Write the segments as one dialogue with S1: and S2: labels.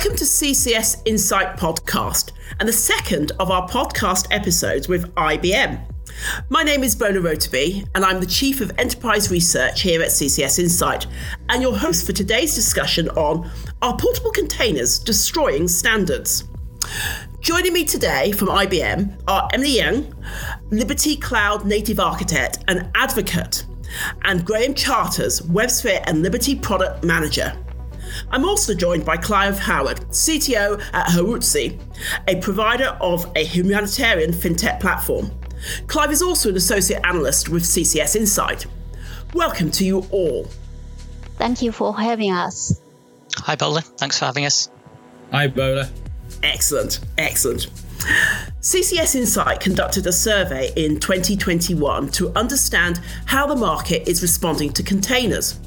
S1: Welcome to CCS Insight Podcast and the second of our podcast episodes with IBM. My name is Bola Rotibi, and I'm the Chief of Enterprise Research here at CCS Insight, and your host for today's discussion on Are Portable Containers Destroying Standards? Joining me today from IBM are Emily Jiang, Liberty Cloud Native Architect and Advocate, and Graham Charters, WebSphere and Liberty Product Manager. I'm also joined by Clive Howard, CTO at Huozhi, a provider of a humanitarian fintech platform. Clive is also an associate analyst with CCS Insight. Welcome to you all.
S2: Thank you for having us.
S3: Hi, Bola. Thanks for having us.
S4: Hi, Bola.
S1: Excellent, excellent. CCS Insight conducted a survey in 2021 to understand how the market is responding to containers.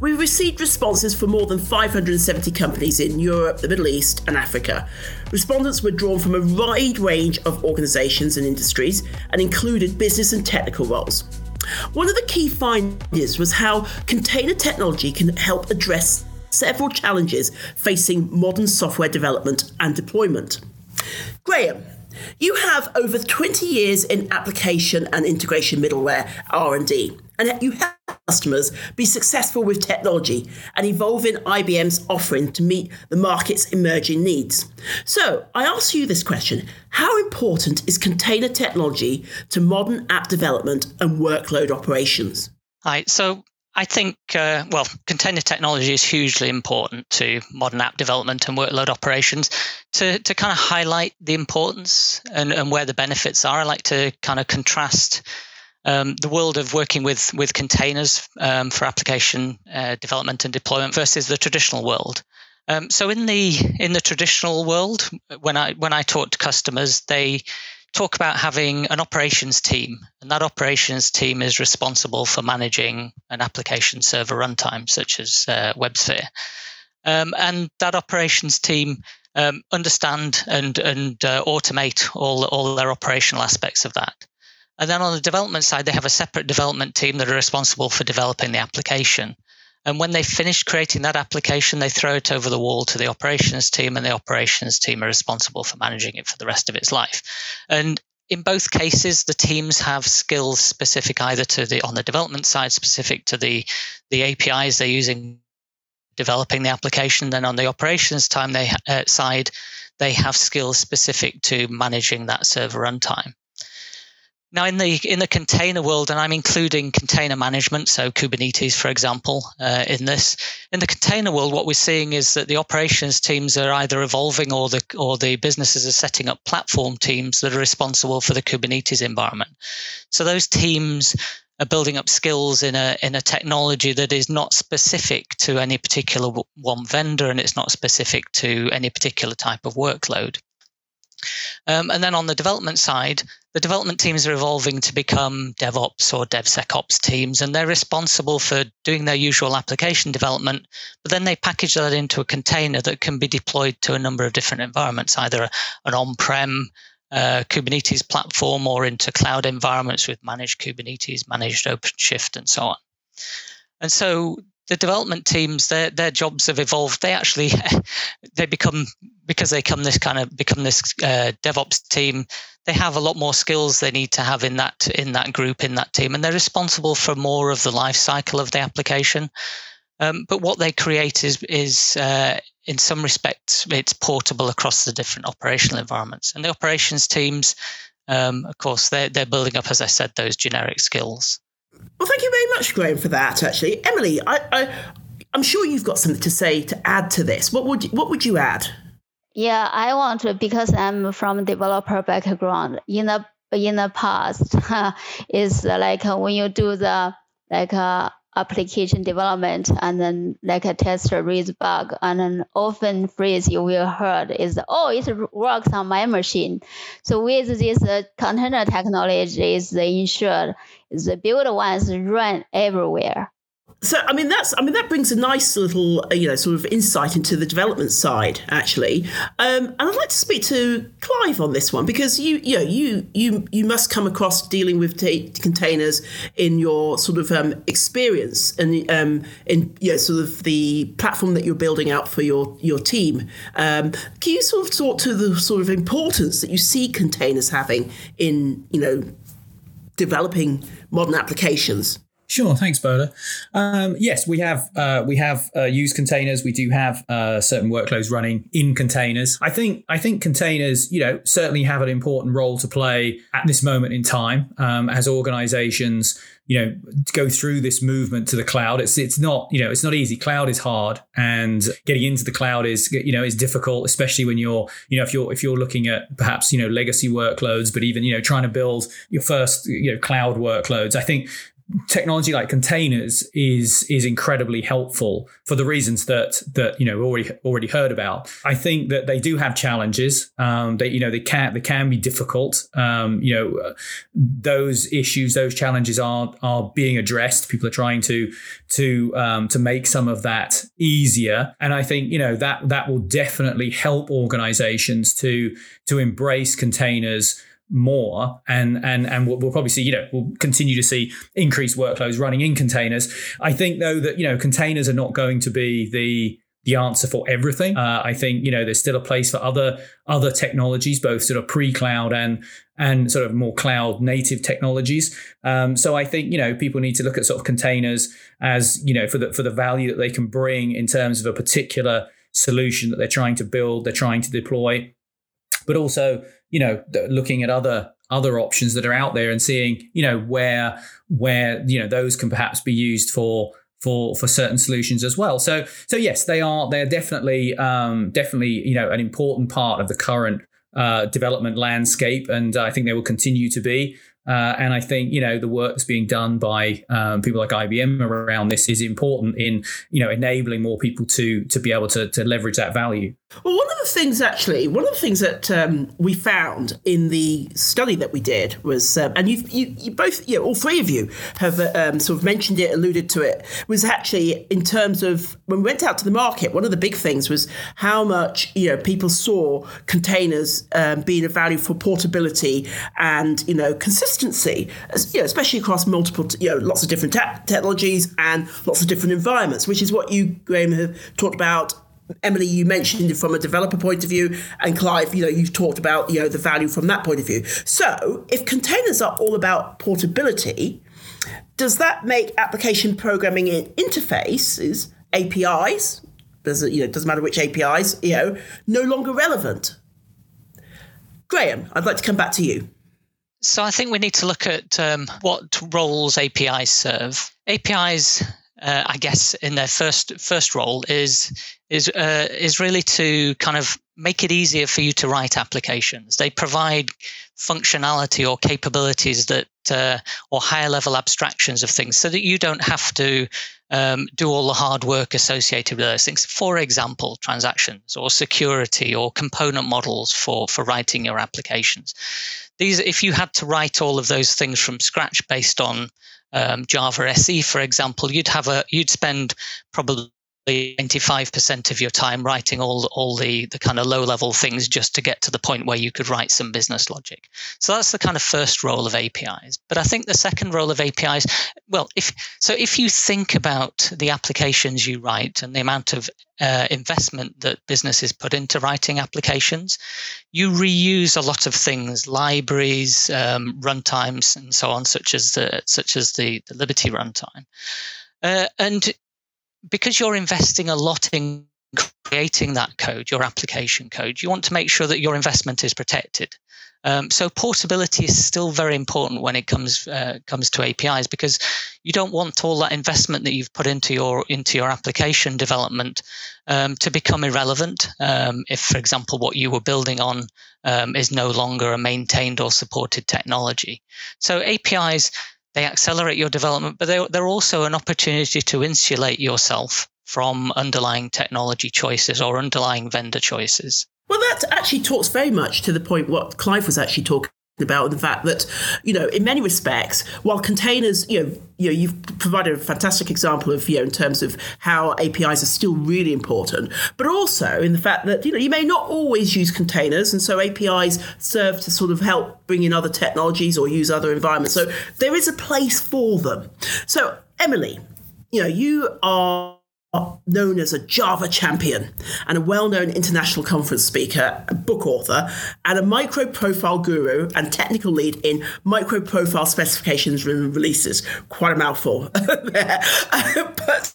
S1: We received responses from more than 570 companies in Europe, the Middle East, and Africa. Respondents were drawn from a wide range of organisations and industries and included business and technical roles. One of the key findings was how container technology can help address several challenges facing modern software development and deployment. Graham, you have over 20 years in application and integration middleware R&D, and you help customers be successful with technology and evolving IBM's offering to meet the market's emerging needs. So, I ask you this question: How important is container technology to modern app development and workload operations?
S3: Hi. So, I think, uh, well, container technology is hugely important to modern app development and workload operations. To, to kind of highlight the importance and, and where the benefits are, I like to kind of contrast um, the world of working with, with containers um, for application uh, development and deployment versus the traditional world. Um, so in the in the traditional world, when I when I talk to customers, they talk about having an operations team, and that operations team is responsible for managing an application server runtime, such as uh, WebSphere. Um, and that operations team um, understand and and uh, automate all all their operational aspects of that. And then on the development side, they have a separate development team that are responsible for developing the application. And when they finish creating that application, they throw it over the wall to the operations team, and the operations team are responsible for managing it for the rest of its life. And in both cases, the teams have skills specific either to the on the development side, specific to the the APIs they're using developing the application. Then on the operations time they uh, side, they have skills specific to managing that server runtime. Now, in the in the container world, and I'm including container management, so Kubernetes, for example, uh, in this. In the container world, what we're seeing is that the operations teams are either evolving, or the or the businesses are setting up platform teams that are responsible for the Kubernetes environment. So those teams are building up skills in a in a technology that is not specific to any particular one vendor, and it's not specific to any particular type of workload. Um, and then on the development side, the development teams are evolving to become DevOps or DevSecOps teams, and they're responsible for doing their usual application development. But then they package that into a container that can be deployed to a number of different environments, either an on prem uh, Kubernetes platform or into cloud environments with managed Kubernetes, managed OpenShift, and so on. And so the development teams their their jobs have evolved. They actually they become because they come this kind of become this uh, devops team they have a lot more skills they need to have in that in that group in that team and they're responsible for more of the life cycle of the application. Um, but what they create is is uh, in some respects it's portable across the different operational environments. And the operations teams um, of course they're, they're building up as i said those generic skills
S1: well, thank you very much, Graham, for that. Actually, Emily, I, I, I'm sure you've got something to say to add to this. What would what would you add?
S2: Yeah, I want to because I'm from developer background. In the in the past, is like when you do the like uh, application development and then like a tester reads bug. And an often phrase you will heard is oh it works on my machine. So with this uh, container technology is ensured the build ones run everywhere
S1: So, I mean, that's I mean that brings a nice little uh, you know sort of insight into the development side actually. Um, and I'd like to speak to Clive on this one because you you know, you you you must come across dealing with t- containers in your sort of um, experience and um, in you know, sort of the platform that you're building out for your your team. Um, can you sort of talk to the sort of importance that you see containers having in you know developing modern applications?
S4: Sure, thanks, Bola. Um, yes, we have uh, we have uh, used containers. We do have uh, certain workloads running in containers. I think I think containers, you know, certainly have an important role to play at this moment in time um, as organizations, you know, go through this movement to the cloud. It's it's not you know it's not easy. Cloud is hard, and getting into the cloud is you know is difficult, especially when you're you know if you're if you're looking at perhaps you know legacy workloads, but even you know trying to build your first you know cloud workloads. I think technology like containers is is incredibly helpful for the reasons that that you know already already heard about. I think that they do have challenges. Um, they you know they can they can be difficult. Um, you know uh, those issues, those challenges are are being addressed. People are trying to to um, to make some of that easier, and I think you know that that will definitely help organizations to to embrace containers more and and and we'll, we'll, probably see you know we'll continue to see increased workloads running in containers. I think though that you know containers are not going to be the the answer for everything. Uh, i think you know there's still a place for other other technologies both sort of pre-cloud and and sort of more cloud native technologies. Um, so i think you know people need to look at sort of containers as you know for the for the value that they can bring in terms of a particular solution that they're trying to build they're trying to deploy but also you know looking at other other options that are out there and seeing you know where where you know those can perhaps be used for for for certain solutions as well so so yes they are they're definitely um, definitely you know an important part of the current uh, development landscape and I think they will continue to be uh, and I think you know the work that's being done by um, people like IBM around this is important in you know enabling more people to to be able to to leverage that value.
S1: Well, one of the things actually, one of the things that um, we found in the study that we did was, um, and you you both, you know, all three of you have um, sort of mentioned it, alluded to it, was actually in terms of when we went out to the market. One of the big things was how much you know people saw containers um, being of value for portability and you know consistency, you know, especially across multiple, you know, lots of different te- technologies and lots of different environments, which is what you Graham have talked about Emily, you mentioned it from a developer point of view, and Clive, you know, you've talked about you know the value from that point of view. So, if containers are all about portability, does that make application programming in interfaces APIs? Does it, you know, doesn't matter which APIs, you know, no longer relevant. Graham, I'd like to come back to you.
S3: So I think we need to look at um, what roles APIs serve. APIs uh, I guess in their first first role is is uh, is really to kind of make it easier for you to write applications. They provide functionality or capabilities that uh, or higher level abstractions of things, so that you don't have to um, do all the hard work associated with those things. For example, transactions or security or component models for for writing your applications. These, if you had to write all of those things from scratch based on um, Java SE, for example, you'd have a you'd spend probably 25% of your time writing all all the the kind of low level things just to get to the point where you could write some business logic. So that's the kind of first role of apis but i think the second role of apis well if so if you think about the applications you write and the amount of uh, investment that businesses put into writing applications you reuse a lot of things libraries um, runtimes and so on such as the such as the, the liberty runtime. Uh, and because you're investing a lot in creating that code, your application code, you want to make sure that your investment is protected. Um, so portability is still very important when it comes uh, comes to APIs because you don't want all that investment that you've put into your into your application development um, to become irrelevant. Um, if, for example, what you were building on um, is no longer a maintained or supported technology, so APIs they accelerate your development, but they're, they're also an opportunity to insulate yourself from underlying technology choices or underlying vendor choices.
S1: Well, that actually talks very much to the point what Clive was actually talking about the fact that, you know, in many respects, while containers, you know, you know, you've provided a fantastic example of, you know, in terms of how APIs are still really important, but also in the fact that, you know, you may not always use containers. And so APIs serve to sort of help bring in other technologies or use other environments. So there is a place for them. So, Emily, you know, you are known as a Java champion and a well known international conference speaker, book author, and a micro profile guru and technical lead in micro profile specifications and releases. Quite a mouthful there, but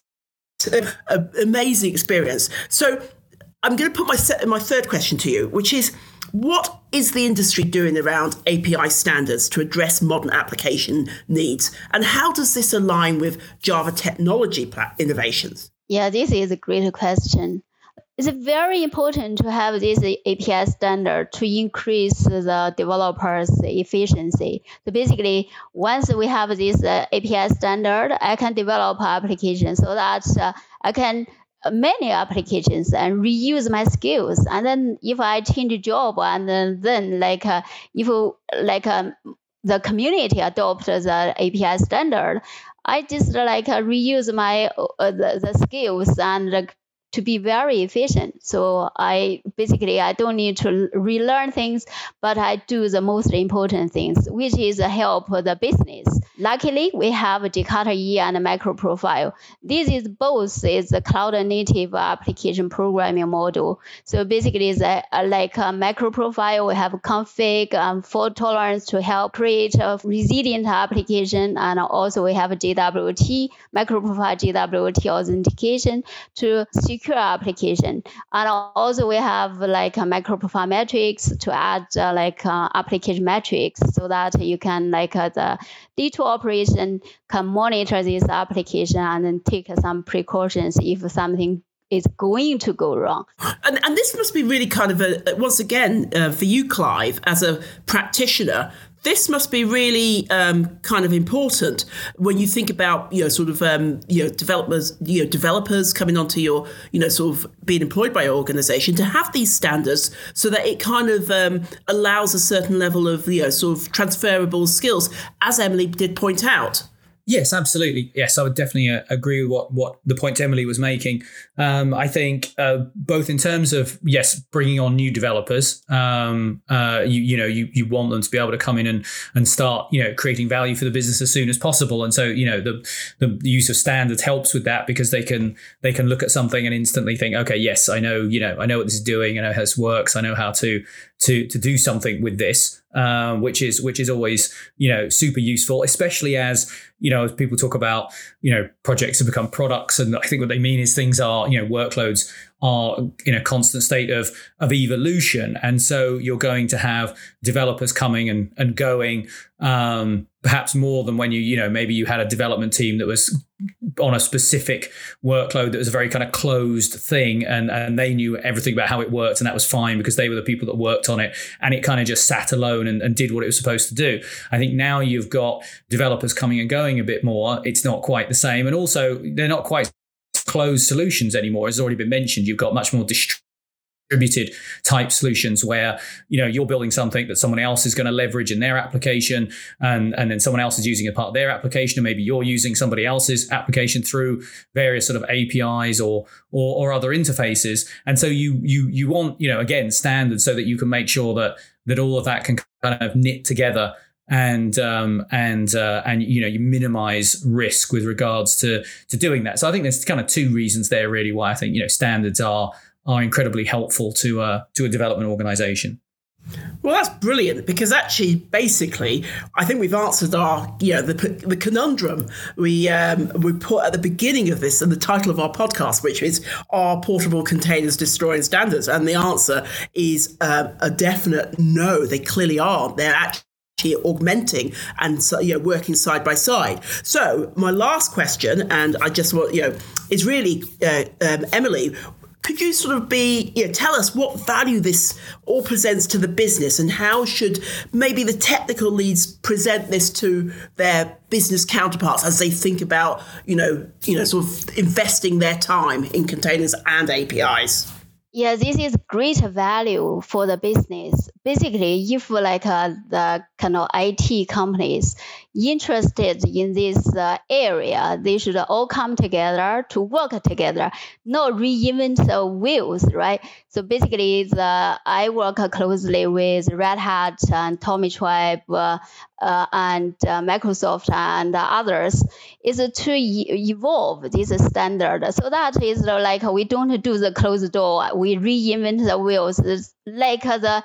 S1: uh, amazing experience. So I'm going to put my, my third question to you, which is what is the industry doing around API standards to address modern application needs? And how does this align with Java technology innovations?
S2: Yeah, this is a great question. It's very important to have this API standard to increase the developers' efficiency. So basically, once we have this uh, API standard, I can develop applications so that uh, I can uh, many applications and reuse my skills. And then if I change job and then, then like uh, if like um, the community adopts the API standard, I just like uh, reuse my uh, the, the skills and like to be very efficient. So I basically I don't need to relearn things, but I do the most important things, which is help the business. Luckily, we have Jakarta E and MicroProfile. This is both is a cloud native application programming model. So basically, it's a, a, like a MicroProfile. We have config and fault tolerance to help create a resilient application, and also we have JWT MicroProfile JWT authentication to secure application. And also we have like a Profile metrics to add uh, like uh, application metrics so that you can like uh, the D2 operation can monitor this application and then take some precautions if something is going to go wrong.
S1: And, and this must be really kind of a, once again, uh, for you, Clive, as a practitioner, this must be really um, kind of important when you think about you know sort of um, you know developers you know developers coming onto your you know sort of being employed by your organization to have these standards so that it kind of um, allows a certain level of you know sort of transferable skills as Emily did point out.
S4: Yes, absolutely. Yes, I would definitely uh, agree with what what the point Emily was making. Um, I think uh, both in terms of yes, bringing on new developers. Um, uh, you you know you you want them to be able to come in and and start you know creating value for the business as soon as possible. And so you know the the use of standards helps with that because they can they can look at something and instantly think, okay, yes, I know you know I know what this is doing. I know how this works. I know how to to to do something with this um, which is which is always you know super useful, especially as you know as people talk about you know projects have become products, and I think what they mean is things are you know workloads are in a constant state of of evolution, and so you're going to have developers coming and and going. Um, perhaps more than when you you know maybe you had a development team that was on a specific workload that was a very kind of closed thing and and they knew everything about how it worked and that was fine because they were the people that worked on it. And it kind of just sat alone and, and did what it was supposed to do. I think now you've got developers coming and going a bit more. It's not quite the same. And also they're not quite closed solutions anymore. As already been mentioned, you've got much more distributed type solutions where you know you're building something that someone else is going to leverage in their application and and then someone else is using a part of their application and maybe you're using somebody else's application through various sort of APIs or or, or other interfaces and so you you you want you know again standards so that you can make sure that that all of that can kind of knit together and um, and uh, and you know you minimize risk with regards to to doing that. So I think there's kind of two reasons there really why I think you know standards are are incredibly helpful to uh, to a development organization.
S1: Well, that's brilliant because actually, basically, I think we've answered our, you know, the, the conundrum we um, we put at the beginning of this and the title of our podcast, which is "Are portable containers destroying standards?" And the answer is um, a definite no. They clearly aren't. They're augmenting and you know working side by side. So my last question, and I just want you know, is really uh, um, Emily. Could you sort of be, you know, tell us what value this all presents to the business and how should maybe the technical leads present this to their business counterparts as they think about, you know, you know, sort of investing their time in containers and APIs?
S2: Yeah, this is great value for the business basically, if like uh, the kind of IT companies interested in this uh, area, they should all come together to work together, not reinvent the wheels, right? So basically, the I work closely with Red Hat and Tomitribe uh, uh, and uh, Microsoft and others is to e- evolve this standard. So that is like we don't do the closed door, we reinvent the wheels. It's like the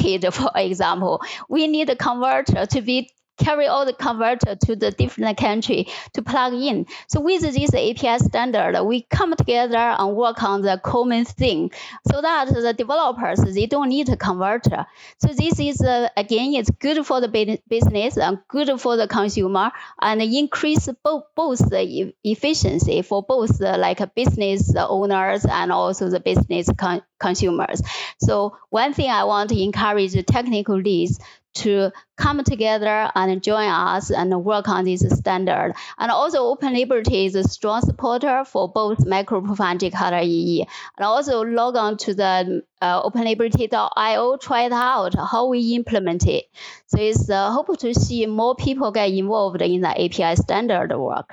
S2: socket, for example, we need a converter to be carry all the converter to the different country to plug in. So with this API standard, we come together and work on the common thing so that the developers, they don't need a converter. So this is, uh, again, it's good for the business and good for the consumer and increase both, both the efficiency for both the like business owners and also the business con- consumers. So one thing I want to encourage technical leads to come together and join us and work on this standard. And also Open Liberty is a strong supporter for both MicroProfile and. And also log on to the uh, openliberty.io, try it out, how we implement it. So it's uh, hope to see more people get involved in the API standard work.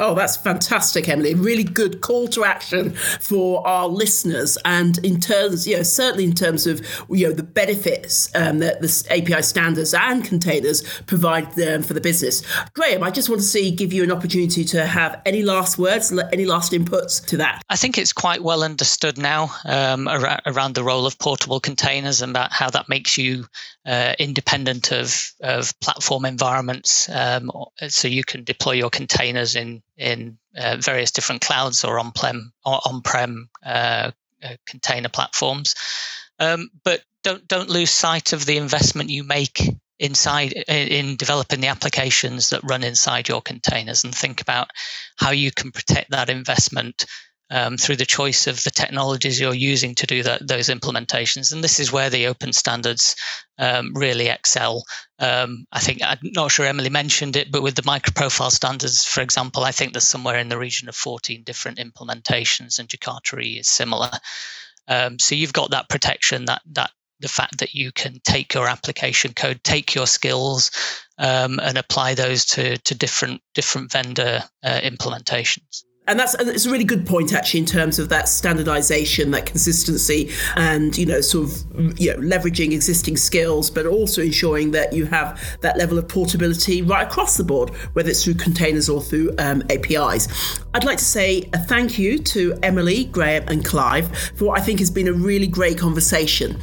S1: Oh, that's fantastic, Emily. Really good call to action for our listeners. And in terms, you know, certainly in terms of, you know, the benefits um, that the API standards and containers provide them for the business. Graham, I just want to see, give you an opportunity to have any last words, any last inputs to that.
S3: I think it's quite well understood now um, around the role of portable containers and about how that makes you uh, independent of, of platform environments. Um, so you can deploy your containers in in uh, various different clouds or on-prem or on-prem uh, uh, container platforms. Um, but don't don't lose sight of the investment you make inside in developing the applications that run inside your containers and think about how you can protect that investment um, through the choice of the technologies you're using to do that, those implementations. And this is where the open standards um, really excel. Um, I think I'm not sure Emily mentioned it, but with the microprofile standards, for example, I think there's somewhere in the region of 14 different implementations, and Jakarta is similar. Um, so you've got that protection, that that the fact that you can take your application code, take your skills, um, and apply those to to different different vendor uh, implementations
S1: and that's and it's a really good point actually in terms of that standardization that consistency and you know sort of you know leveraging existing skills but also ensuring that you have that level of portability right across the board whether it's through containers or through um, apis i'd like to say a thank you to emily graham and clive for what i think has been a really great conversation.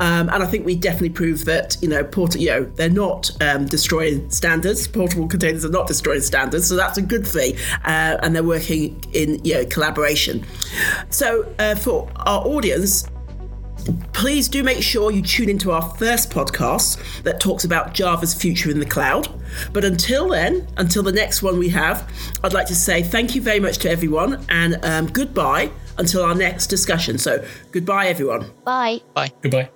S1: Um, and i think we definitely proved that you know port you know they're not um, destroying standards. Portable containers are not destroying standards so that's a good thing. Uh, and they're working in you know, collaboration. So uh, for our audience, please do make sure you tune into our first podcast that talks about Java's future in the cloud. But until then, until the next one we have, I'd like to say thank you very much to everyone and um, goodbye until our next discussion. So goodbye, everyone.
S2: Bye.
S3: Bye.
S4: Goodbye.